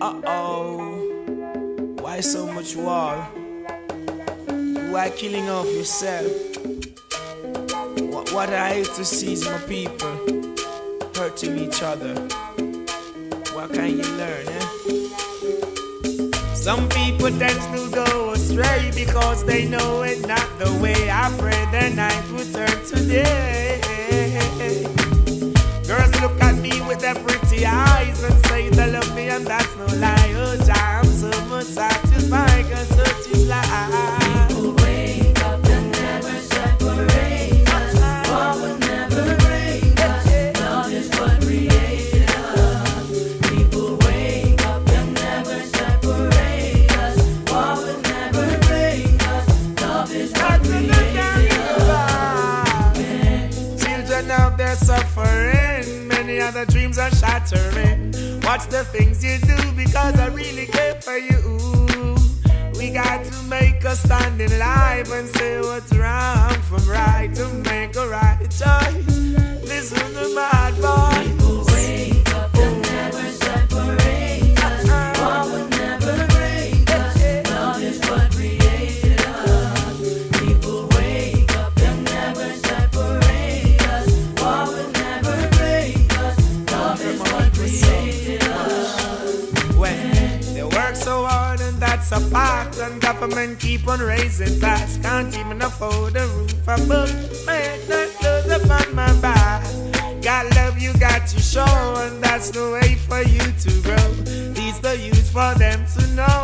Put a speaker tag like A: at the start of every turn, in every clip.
A: Uh oh. Why so much war? Why killing off yourself? What, what I hate to see is my people hurting each other. What can you learn, eh? Some people tend to go astray because they know it's not the way. I pray their night will turn to day. Girls look at me with their pretty eyes that's no lie. Suffering, many other dreams are shattering. Watch the things you do because I really care for you. We got to make a stand in life and say what's wrong from right to make hard and a fact, and government keep on raising tax, can't even afford a roof above. Make that clothes upon my back. Got love, you got to show, and that's the way for you to grow. Teach the youth for them to know.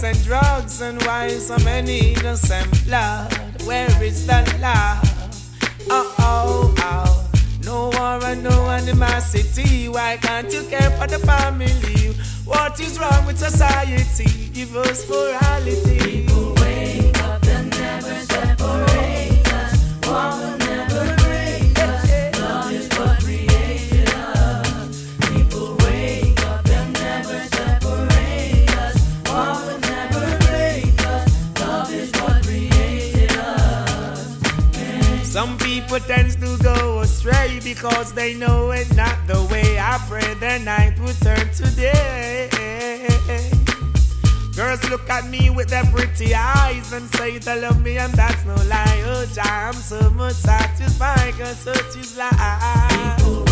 A: Guns and drugs, and why so many innocent blood? Where is the love? Oh, oh, oh. No war and no animosity. Why can't you care for the family? What is wrong with society? Give us morality. Some people tend to go astray because they know it's not the way. I pray their night will turn to day. Girls look at me with their pretty eyes and say they love me, and that's no lie. Oh, Jah, I'm so much satisfied, cause such is life.
B: People